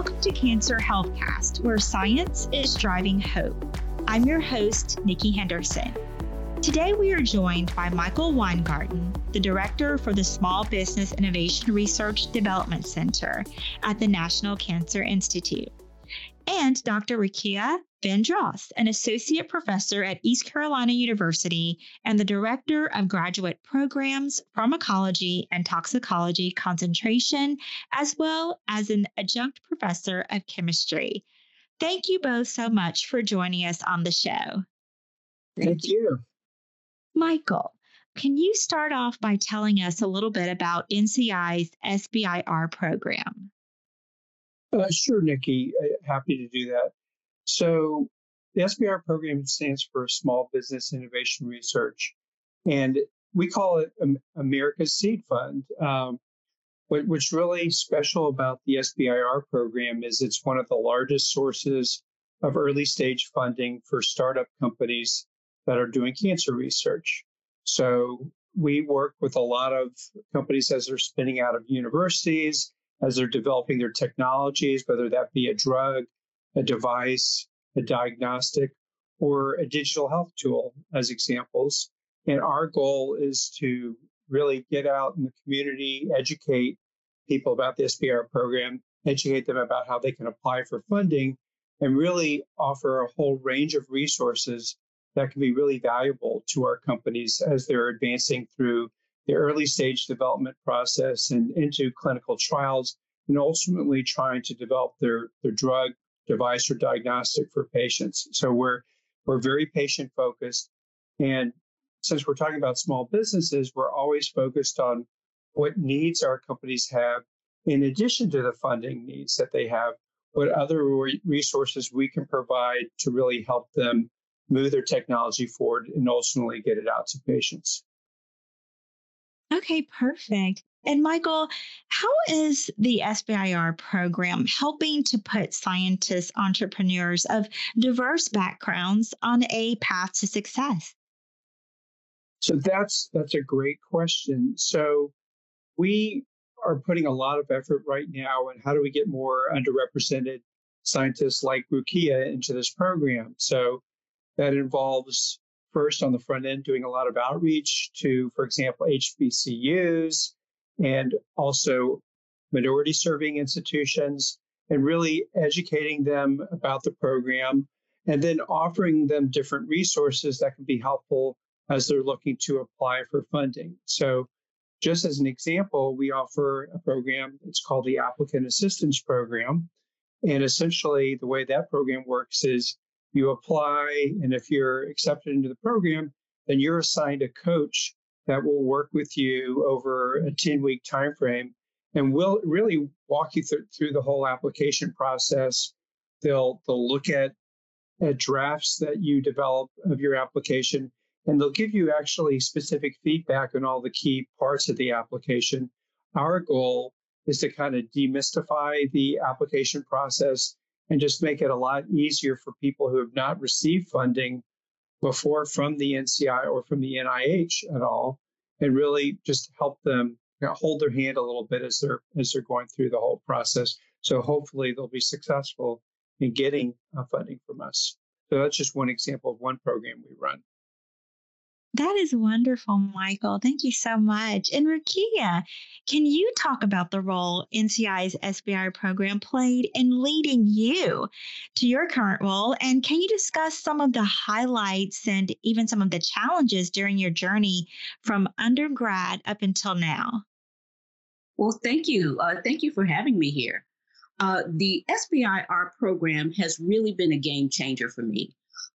Welcome to Cancer Healthcast, where science is driving hope. I'm your host, Nikki Henderson. Today, we are joined by Michael Weingarten, the Director for the Small Business Innovation Research Development Center at the National Cancer Institute, and Dr. Rukiyah Van Dross, an associate professor at East Carolina University and the director of graduate programs, pharmacology and toxicology concentration, as well as an adjunct professor of chemistry. Thank you both so much for joining us on the show. Thank you. Michael, can you start off by telling us a little bit about NCI's SBIR program? Uh, sure, Nikki. Uh, happy to do that. So the SBIR program stands for Small Business Innovation Research, and we call it America's Seed Fund. Um, what, what's really special about the SBIR program is it's one of the largest sources of early stage funding for startup companies that are doing cancer research. So we work with a lot of companies as they're spinning out of universities, as they're developing their technologies, whether that be a drug, a device, a diagnostic, or a digital health tool as examples. And our goal is to really get out in the community, educate people about the SBIR program, educate them about how they can apply for funding, and really offer a whole range of resources that can be really valuable to our companies as they're advancing through the early stage development process and into clinical trials and ultimately trying to develop their, their drug device or diagnostic for patients. So we're we're very patient focused. And since we're talking about small businesses, we're always focused on what needs our companies have in addition to the funding needs that they have, what other resources we can provide to really help them move their technology forward and ultimately get it out to patients. Okay, perfect. And Michael, how is the SBIR program helping to put scientists, entrepreneurs of diverse backgrounds on a path to success? So that's that's a great question. So we are putting a lot of effort right now in how do we get more underrepresented scientists like Rukiyah into this program. So that involves first on the front end doing a lot of outreach to, for example, HBCUs and also minority serving institutions and really educating them about the program and then offering them different resources that can be helpful as they're looking to apply for funding. So, just as an example, we offer a program, it's called the Applicant Assistance Program. And essentially, the way that program works is you apply, and if you're accepted into the program, then you're assigned a coach that will work with you over a 10 week time frame and will really walk you th- through the whole application process. They'll they'll look at at drafts that you develop of your application and they'll give you actually specific feedback on all the key parts of the application. Our goal is to kind of demystify the application process and just make it a lot easier for people who have not received funding before from the NCI or from the NIH at all, and really just help them you know, hold their hand a little bit as they're as they're going through the whole process. So hopefully they'll be successful in getting uh, funding from us. So that's just one example of one program we run. That is wonderful, Michael. Thank you so much. And Rukiyah, can you talk about the role NCI's SBIR program played in leading you to your current role? And can you discuss some of the highlights and even some of the challenges during your journey from undergrad up until now? Well, thank you. Uh, thank you for having me here. Uh, the SBIR program has really been a game changer for me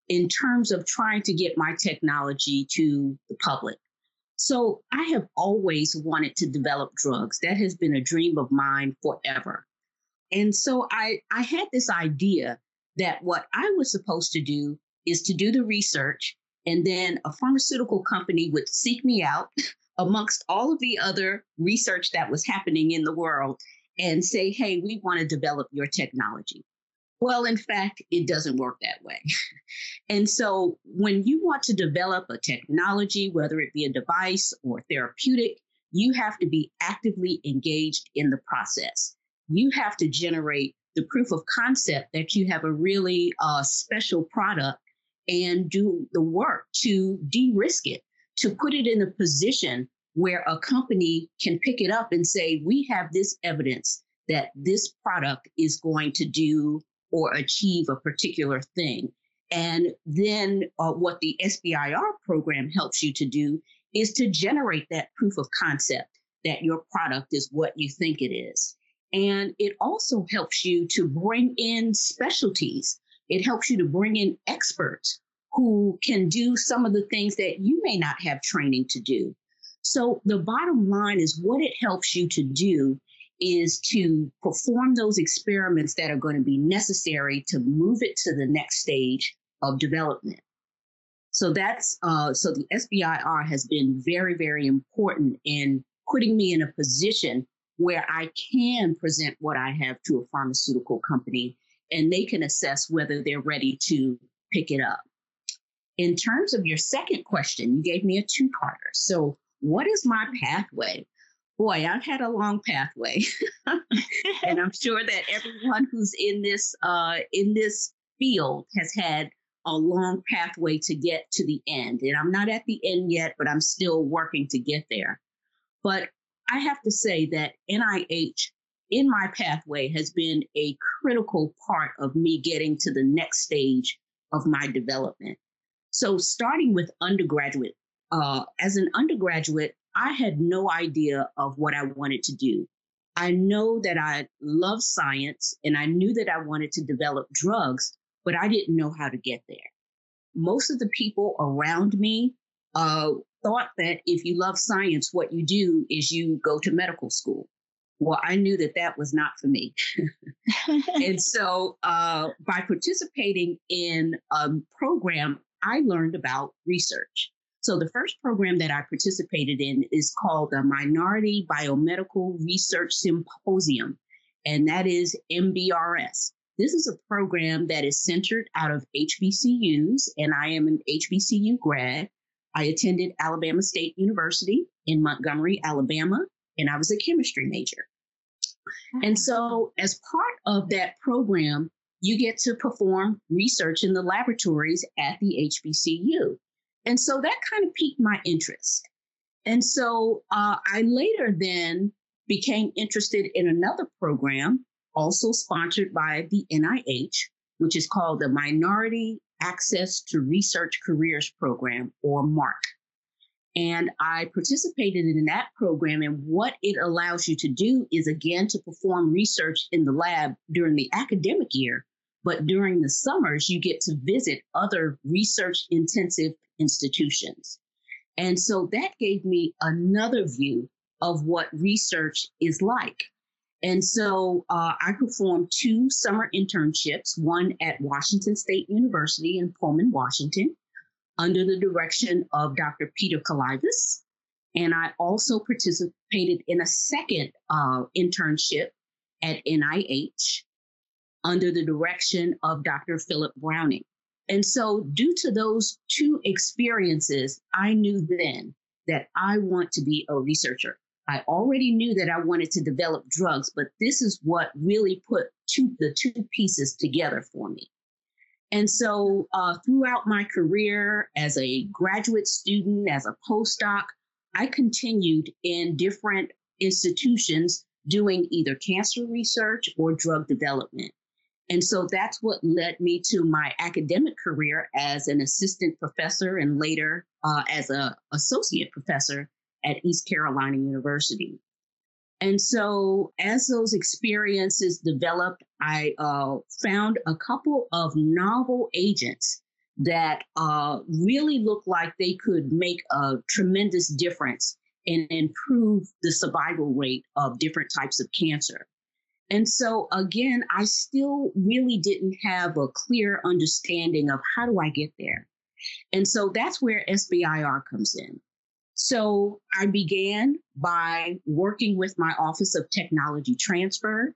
in terms of trying to get my technology to the public. So I have always wanted to develop drugs. That has been a dream of mine forever. And so I, I had this idea that what I was supposed to do is to do the research, and then a pharmaceutical company would seek me out amongst all of the other research that was happening in the world and say, hey, we want to develop your technology. Well, in fact, it doesn't work that way. and so when you want to develop a technology, whether it be a device or therapeutic, you have to be actively engaged in the process. You have to generate the proof of concept that you have a really uh, special product and do the work to de risk it, to put it in a position where a company can pick it up and say, we have this evidence that this product is going to do or achieve a particular thing. And then uh, what the SBIR program helps you to do is to generate that proof of concept that your product is what you think it is. And it also helps you to bring in specialties. It helps you to bring in experts who can do some of the things that you may not have training to do. So the bottom line is what it helps you to do is to perform those experiments that are going to be necessary to move it to the next stage of development. So that's uh, so the SBIR has been very, very important in putting me in a position where I can present what I have to a pharmaceutical company and they can assess whether they're ready to pick it up. In terms of your second question, you gave me a two parter. So, what is my pathway? Boy, I've had a long pathway, and I'm sure that everyone who's in this uh, in this field has had a long pathway to get to the end. And I'm not at the end yet, but I'm still working to get there. But I have to say that NIH in my pathway has been a critical part of me getting to the next stage of my development. So, starting with undergraduate, uh, as an undergraduate, I had no idea of what I wanted to do. I know that I love science and I knew that I wanted to develop drugs, but I didn't know how to get there. Most of the people around me uh, thought that if you love science, what you do is you go to medical school. Well, I knew that that was not for me. and so uh, by participating in a program, I learned about research. So the first program that I participated in is called the Minority Biomedical Research Symposium, and that is MBRS. This is a program that is centered out of HBCUs, and I am an HBCU grad. I attended Alabama State University in Montgomery, Alabama, and I was a chemistry major. And so, as part of that program, you get to perform research in the laboratories at the HBCU. And so that kind of piqued my interest. And so uh, I later then became interested in another program also sponsored by the NIH, which is called the Minority Access to Research Careers Program, or MARC. And I participated in that program. And what it allows you to do is, again, to perform research in the lab during the academic year. But during the summers, you get to visit other research intensive institutions. And so that gave me another view of what research is like. And so uh, I performed two summer internships, one at Washington State University in Pullman, Washington, under the direction of Dr. Peter Kalivas. And I also participated in a second uh, internship at NIH under the direction of Dr. Philip Browning. And so, due to those two experiences, I knew then that I want to be a researcher. I already knew that I wanted to develop drugs, but this is what really put two, the two pieces together for me. And so, uh, throughout my career as a graduate student, as a postdoc, I continued in different institutions doing either cancer research or drug development. And so that's what led me to my academic career as an assistant professor and later uh, as an associate professor at East Carolina University. And so, as those experiences developed, I uh, found a couple of novel agents that uh, really looked like they could make a tremendous difference and improve the survival rate of different types of cancer. And so, again, I still really didn't have a clear understanding of how do I get there. And so that's where SBIR comes in. So I began by working with my Office of Technology Transfer,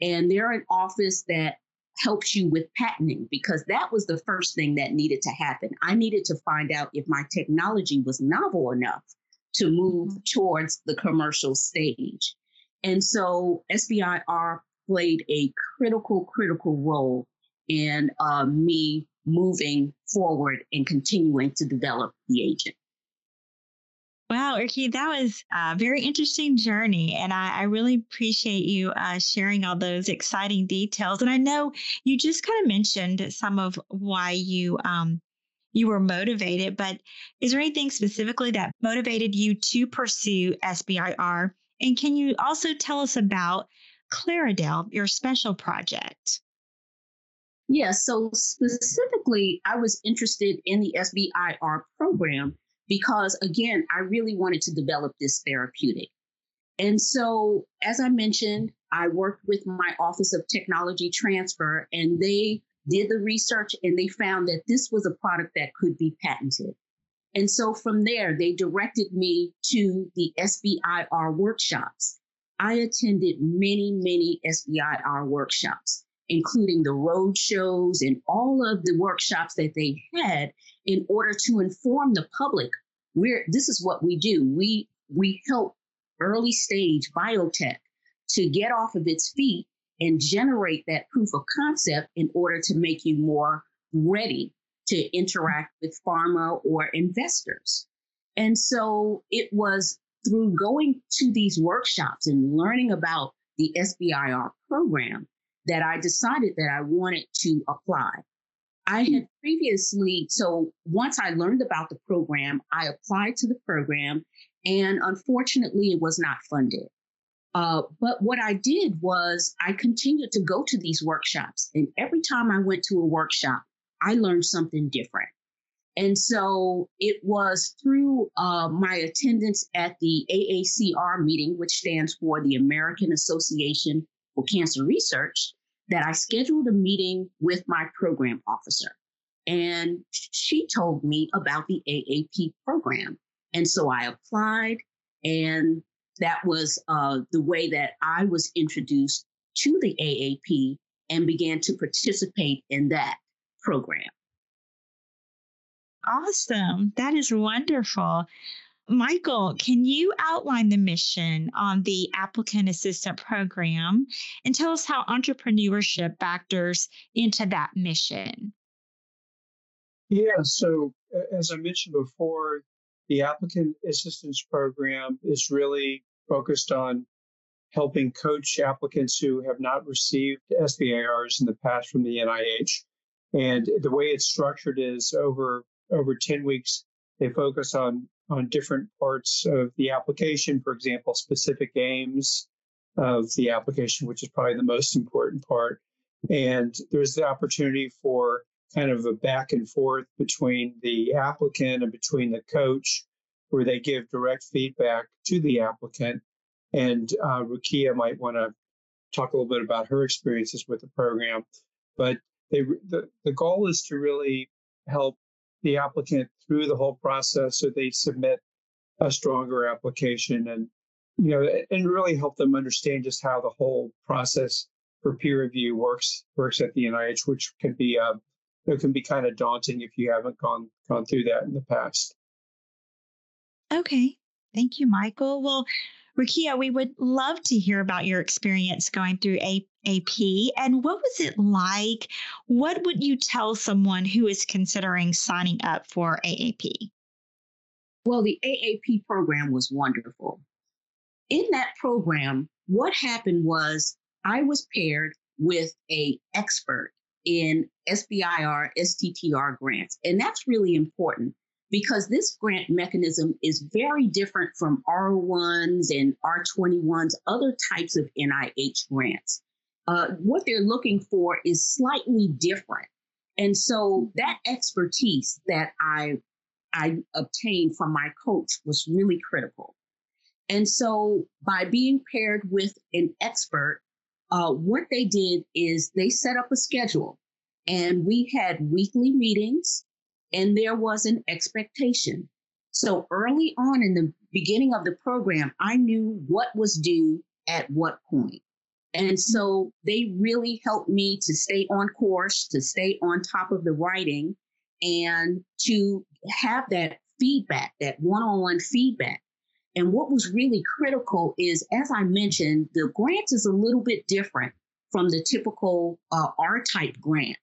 and they're an office that helps you with patenting because that was the first thing that needed to happen. I needed to find out if my technology was novel enough to move mm-hmm. towards the commercial stage. And so SBIR played a critical, critical role in uh, me moving forward and continuing to develop the agent. Wow, Rukiyah, that was a very interesting journey. And I, I really appreciate you uh, sharing all those exciting details. And I know you just kind of mentioned some of why you um, you were motivated, but is there anything specifically that motivated you to pursue SBIR? And can you also tell us about Clarendale, your special project? Yeah, so specifically, I was interested in the SBIR program because, again, I really wanted to develop this therapeutic. And so, as I mentioned, I worked with my Office of Technology Transfer, and they did the research and they found that this was a product that could be patented. And so from there, they directed me to the SBIR workshops. I attended many, many SBIR workshops, including the road shows and all of the workshops that they had in order to inform the public. We're, this is what we do. We, we help early stage biotech to get off of its feet and generate that proof of concept in order to make you more ready to interact with pharma or investors. And so it was through going to these workshops and learning about the SBIR program that I decided that I wanted to apply. I had previously, so once I learned about the program, I applied to the program, and unfortunately, it was not funded. Uh, but what I did was I continued to go to these workshops. And every time I went to a workshop, I learned something different. And so it was through uh, my attendance at the AACR meeting, which stands for the American Association for Cancer Research, that I scheduled a meeting with my program officer. And she told me about the AAP program. And so I applied and that was uh, the way that I was introduced to the AAP and began to participate in that program. Awesome. That is wonderful. Michael, can you outline the mission on the applicant assistant program and tell us how entrepreneurship factors into that mission? Yeah, so as I mentioned before, the applicant assistance program is really focused on helping coach applicants who have not received SBIRs in the past from the NIH. And the way it's structured is over over 10 weeks, they focus on on different parts of the application, for example, specific aims of the application, which is probably the most important part. And there's the opportunity for kind of a back and forth between the applicant and between the coach, where they give direct feedback to the applicant. And uh, Rukiyah might want to talk a little bit about her experiences with the program. But they, the, the goal is to really help the applicant through the whole process so they submit a stronger application and you know and really help them understand just how the whole process for peer review works works at the NIH, which can be uh, it can be kind of daunting if you haven't gone gone through that in the past. Okay. Thank you, Michael. Well, Rukiyah, we would love to hear about your experience going through AAP and what was it like? What would you tell someone who is considering signing up for AAP? Well, the AAP program was wonderful. In that program, what happened was I was paired with a expert in SBIR, STTR grants. And that's really important because this grant mechanism is very different from R1s and R21s, other types of NIH grants. Uh, what they're looking for is slightly different. And so that expertise that I, I obtained from my coach was really critical. And so by being paired with an expert, uh, what they did is they set up a schedule and we had weekly meetings and there was an expectation. So early on in the beginning of the program, I knew what was due at what point. And so they really helped me to stay on course, to stay on top of the writing, and to have that feedback, that one on one feedback. And what was really critical is, as I mentioned, the grant is a little bit different from the typical uh, R type grant.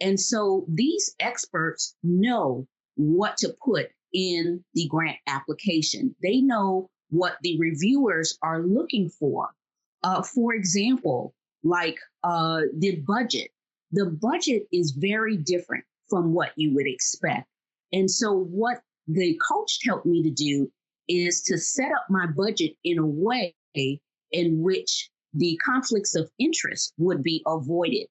And so these experts know what to put in the grant application. They know what the reviewers are looking for. Uh, for example, like uh, the budget. The budget is very different from what you would expect. And so, what the coach helped me to do is to set up my budget in a way in which the conflicts of interest would be avoided.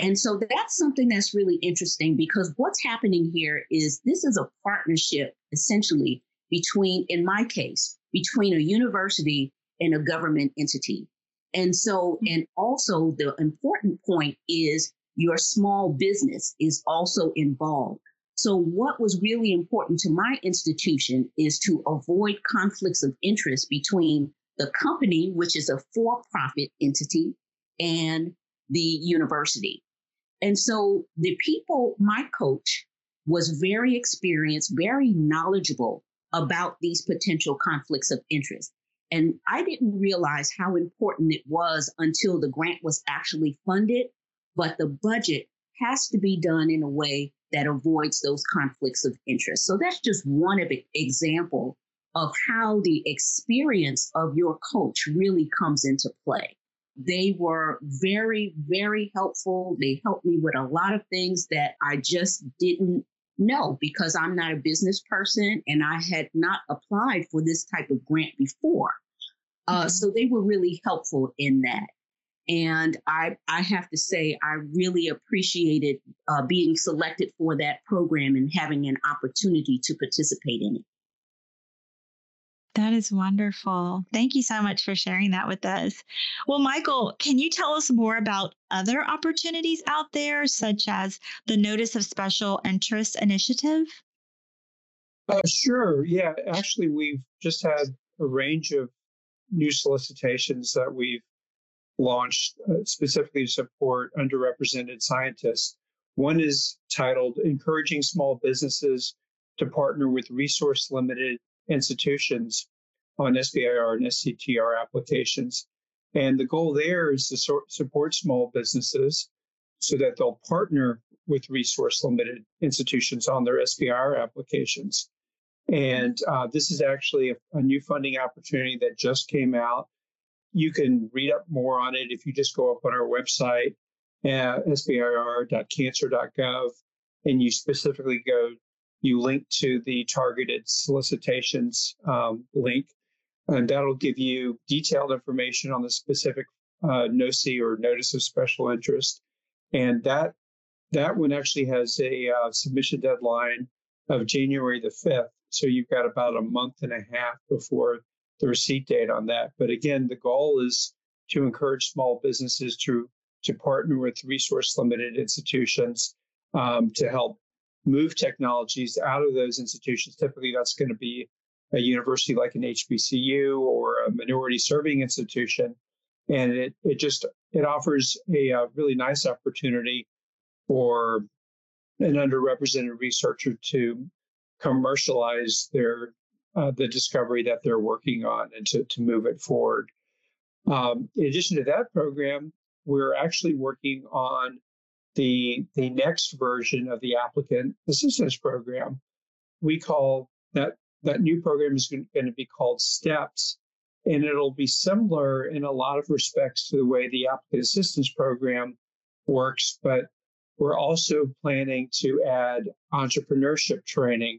And so that's something that's really interesting because what's happening here is this is a partnership essentially between, in my case, between a university and a government entity. And so, mm-hmm. and also the important point is your small business is also involved. So, what was really important to my institution is to avoid conflicts of interest between the company, which is a for profit entity, and the university. And so, the people, my coach was very experienced, very knowledgeable about these potential conflicts of interest. And I didn't realize how important it was until the grant was actually funded. But the budget has to be done in a way that avoids those conflicts of interest. So that's just one of example of how the experience of your coach really comes into play. They were very, very helpful. They helped me with a lot of things that I just didn't know because I'm not a business person and I had not applied for this type of grant before. Uh, mm-hmm. So they were really helpful in that. And I, I have to say, I really appreciated uh, being selected for that program and having an opportunity to participate in it. That is wonderful. Thank you so much for sharing that with us. Well, Michael, can you tell us more about other opportunities out there, such as the Notice of Special Interest Initiative? Uh, sure. Yeah. Actually, we've just had a range of new solicitations that we've launched uh, specifically to support underrepresented scientists. One is titled Encouraging Small Businesses to Partner with Resource Limited institutions on SBIR and STTR applications. And the goal there is to so- support small businesses so that they'll partner with resource limited institutions on their SBIR applications. And uh, this is actually a, a, new funding opportunity that just came out. You can read up more on it if you just go up on our website at sbir.cancer.gov and you specifically go you link to the targeted solicitations um, link, and that'll give you detailed information on the specific uh, NOSI or Notice of Special Interest. And that that one actually has a uh, submission deadline of January the 5th. So you've got about a month and a half before the receipt date on that. But again, the goal is to encourage small businesses to to partner with resource limited institutions um, to help move technologies out of those institutions. Typically, that's going to be a university like an HBCU or a minority serving institution, and it it just it offers a, a really nice opportunity for an underrepresented researcher to commercialize their uh, the discovery that they're working on and to, to move it forward. Um, in addition to that program, we're actually working on the, the next version of the applicant assistance program. We call that that new program is going to be called STEPS, and it'll be similar in a lot of respects to the way the applicant assistance program works, but we're also planning to add entrepreneurship training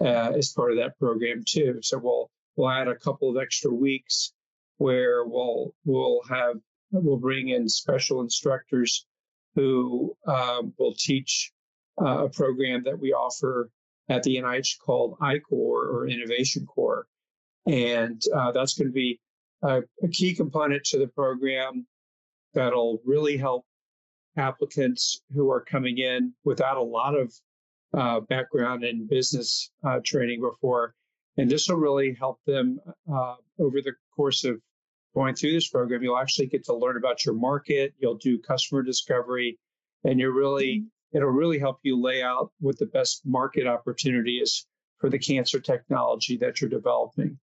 uh, as part of that program too. So we'll we'll add a couple of extra weeks where we'll we'll have we'll bring in special instructors who um, will teach uh, a program that we offer at the NIH called I-Corps or Innovation Corps. And uh, that's going to be a, a, key component to the program that'll really help applicants who are coming in without a lot of uh, background in business uh, training before. And this will really help them uh, over the course of going through this program, you'll actually get to learn about your market. You'll do customer discovery, and you're really mm-hmm. it'll really help you lay out what the best market opportunity is for the cancer technology that you're developing.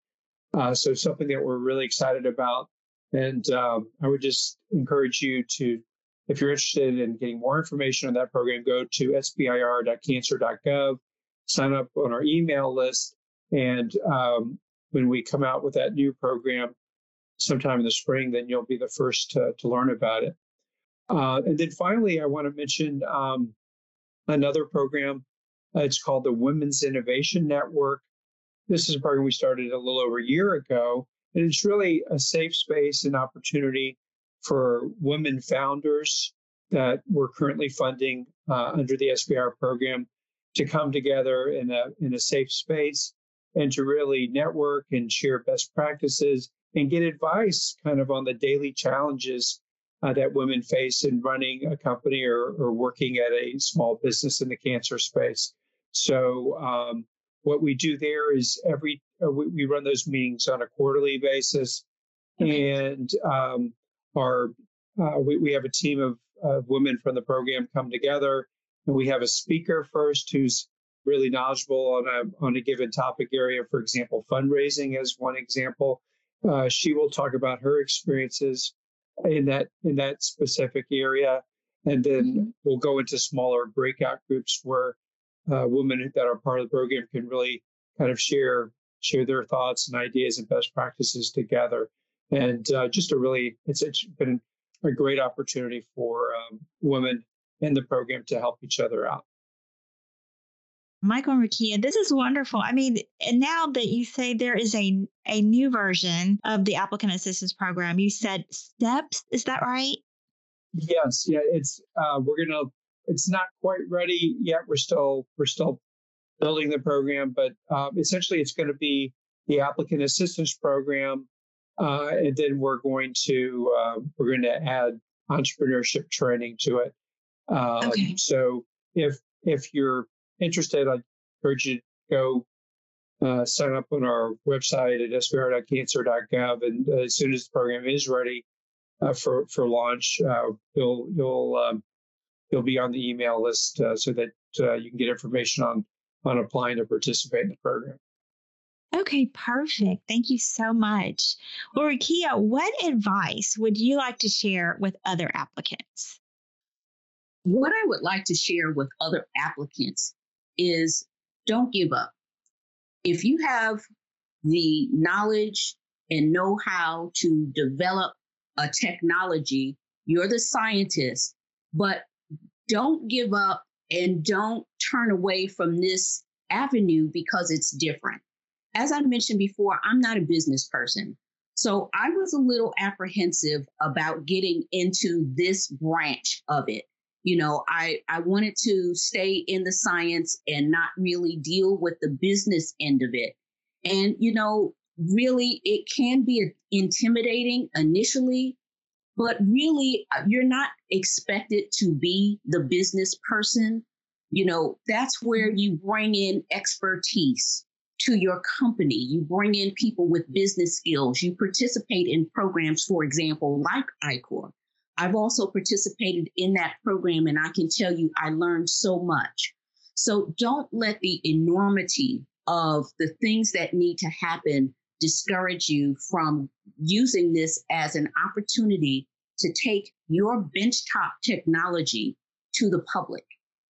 Uh, so something that we're really excited about, and um, I would just encourage you to if you're interested in getting more information on that program, go to sbir.cancer.gov, sign up on our email list, and um, when we come out with that new program sometime in the spring, then you'll be the first to, to learn about it. Uh, and then finally, I want to mention um, another program. Uh, it's called the Women's Innovation Network. This is a program we started a little over a year ago, and it's really a safe space and opportunity for women founders that we're currently funding uh, under the SBR program to come together in a in a safe space and to really network and share best practices and get advice kind of on the daily challenges uh, that women face in running a company or, or working at a small business in the cancer space. So um, what we do there is every uh, we, we, run those meetings on a quarterly basis, and um, our uh, we, we have a team of, of women from the program come together, and we have a speaker first who's really knowledgeable on a on a given topic area. For example, fundraising as one example. Uh, she will talk about her experiences in that in that specific area, and then mm-hmm. we'll go into smaller breakout groups where uh, women that are part of the program can really kind of share share their thoughts and ideas and best practices together. And uh, just a really, it's, it's been a great opportunity for um, women in the program to help each other out. Michael and Rukiyah, this is wonderful. I mean, and now that you say there is a a new version of the applicant assistance program, you said steps. Is that right? Yes. Yeah. It's uh, we're gonna. It's not quite ready yet. We're still we're still building the program, but um, essentially it's going to be the applicant assistance program, uh, and then we're going to uh, we're going to add entrepreneurship training to it. Um, okay. So if if you're interested, I encourage you to go uh, sign up on our website at sbir.cancer.gov, and uh, as soon as the program is ready uh, for for launch, uh, you'll you'll um, you'll be on the email list uh, so that uh, you can get information on on applying to participate in the program. Okay, perfect. Thank you so much. Well, Rukiyah, what advice would you like to share with other applicants? What I would like to share with other applicants is don't give up. If you have the knowledge and know how to develop a technology, you're the scientist, but don't give up and don't turn away from this avenue because it's different. As I mentioned before, I'm not a business person. So I was a little apprehensive about getting into this branch of it you know i i wanted to stay in the science and not really deal with the business end of it. And you know really it can be intimidating initially but really uh, you're not expected to be the business person. You know that's where mm-hmm. you bring in expertise to your company. You bring in people with business skills. You participate in programs for example like I-Corps I've also participated in that program, and I can tell you I learned so much. So don't let the enormity of the things that need to happen discourage you from using this as an opportunity to take your benchtop technology to the public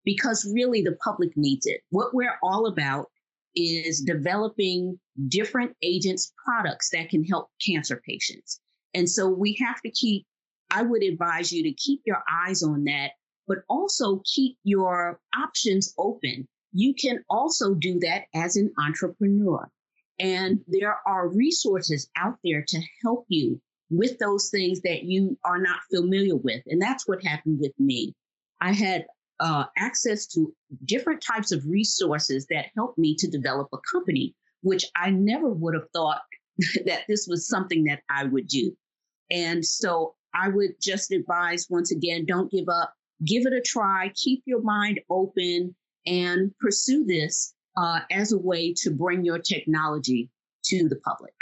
because really the public needs it. What we're all about is developing different agents, products that can help cancer patients. And so we have to keep I would advise you to keep your eyes on that, but also keep your options open. You can also do that as an entrepreneur. And there are resources out there to help you with those things that you are not familiar with. And that's what happened with me. I had uh, access to different types of resources that helped me to develop a company, which I never would have thought that this was something that I would do. And so I would just advise once again don't give up, give it a try, keep your mind open, and pursue this uh, as a way to bring your technology to the public.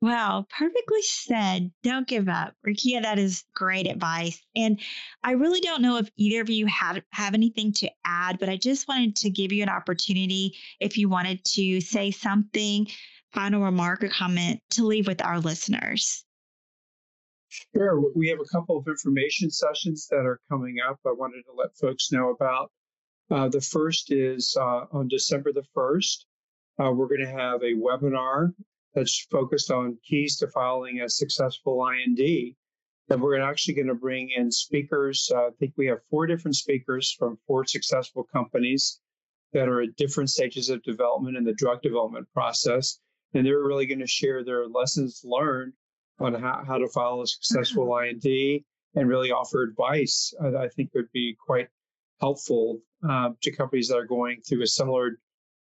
Wow, perfectly said. Don't give up. Rukiyah, that is great advice. And I really don't know if either of you have, have anything to add, but I just wanted to give you an opportunity if you wanted to say something, final remark or comment to leave with our listeners. Sure. We have a couple of information sessions that are coming up. I wanted to let folks know about. Uh, the first is uh, on December the 1st. Uh, we're going to have a webinar that's focused on keys to filing a successful IND. And we're actually going to bring in speakers. Uh, I think we have four different speakers from four successful companies that are at different stages of development in the drug development process. And they're really going to share their lessons learned on how, how to file a successful mm-hmm. IND and really offer advice. I, I think would be quite helpful uh, to companies that are going through a similar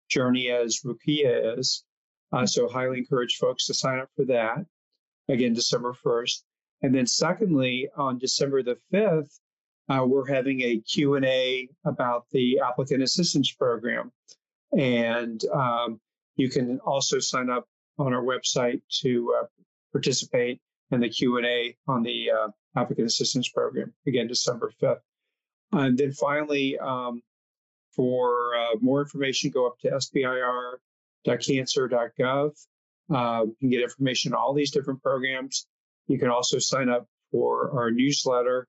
journey as Rukiyah is. Uh, so highly encourage folks to sign up for that. Again, December 1st. And then secondly, on December the 5th, uh, we're having a Q&A about the applicant assistance program. And um, you can also sign up on our website to uh, participate in the Q&A on the uh, applicant assistance program, again, December 5th. And then finally, um, for uh, more information, go up to sbir.cancer.gov. Uh, you can get information on all these different programs. You can also sign up for our newsletter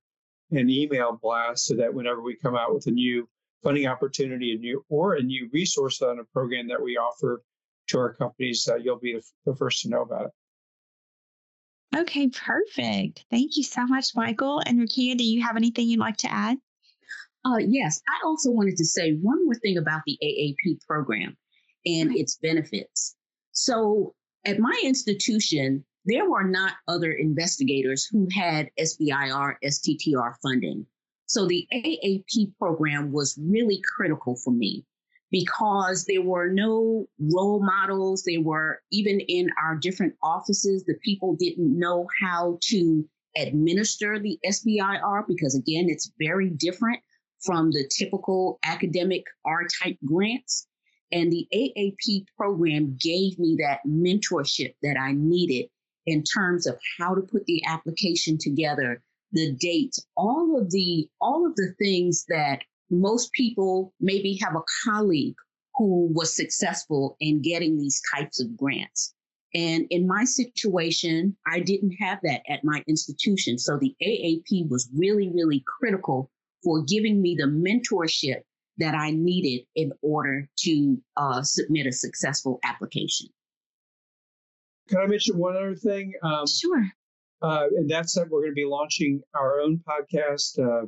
and email blast so that whenever we come out with a new funding opportunity, a new or a new resource on a program that we offer to our companies, uh, you'll be the, the first to know about it. Okay, perfect. Thank you so much, Michael. And Rukiyah, do you have anything you'd like to add? Uh, yes, I also wanted to say one more thing about the AAP program and its benefits. So, at my institution, there were not other investigators who had SBIR, STTR funding. So, the AAP program was really critical for me because there were no role models. They were even in our different offices, the people didn't know how to administer the SBIR because, again, it's very different from the typical academic R type grants. And the AAP program gave me that mentorship that I needed in terms of how to put the application together, the dates, all of the all of the things that most people maybe have a colleague who was successful in getting these types of grants. And in my situation, I didn't have that at my institution. So the AAP was really, really critical for giving me the mentorship that I needed in order to uh, submit a successful application. Can I mention one other thing? Um, sure. Uh, and that's that we're going to be launching our own podcast. Uh,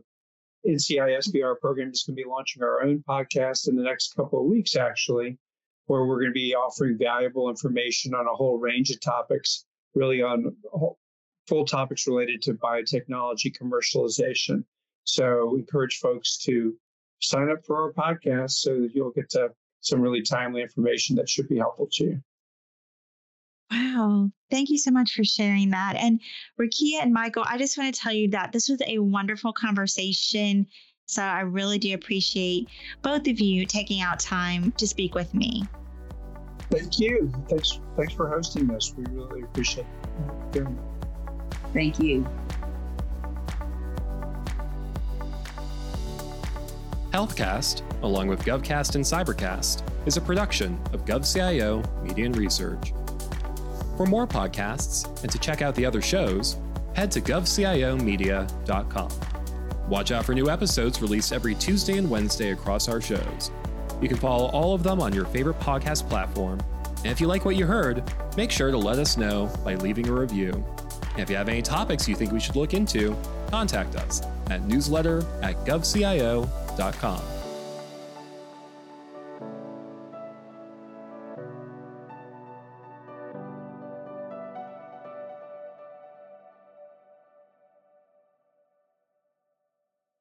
NCI SBIR program is going to be launching our own podcast in the next couple of weeks, actually, where we're going to be offering valuable information on a whole range of topics, really on full topics related to biotechnology commercialization. So encourage folks to sign up for our podcast so that you'll get to some really timely information that should be helpful to you. Wow. Thank you so much for sharing that. And Rukiyah and Michael, I just want to tell you that this was a wonderful conversation. So I really do appreciate both of you taking out time to speak with me. Thank you. Thanks thanks for hosting this. We really appreciate it. Thank you. Healthcast, along with GovCast and Cybercast, is a production of GovCIO Media and Research. For more podcasts and to check out the other shows, head to govciomedia.com. Watch out for new episodes released every Tuesday and Wednesday across our shows. You can follow all of them on your favorite podcast platform. And if you like what you heard, make sure to let us know by leaving a review. And if you have any topics you think we should look into, contact us at newsletter at govcio.com.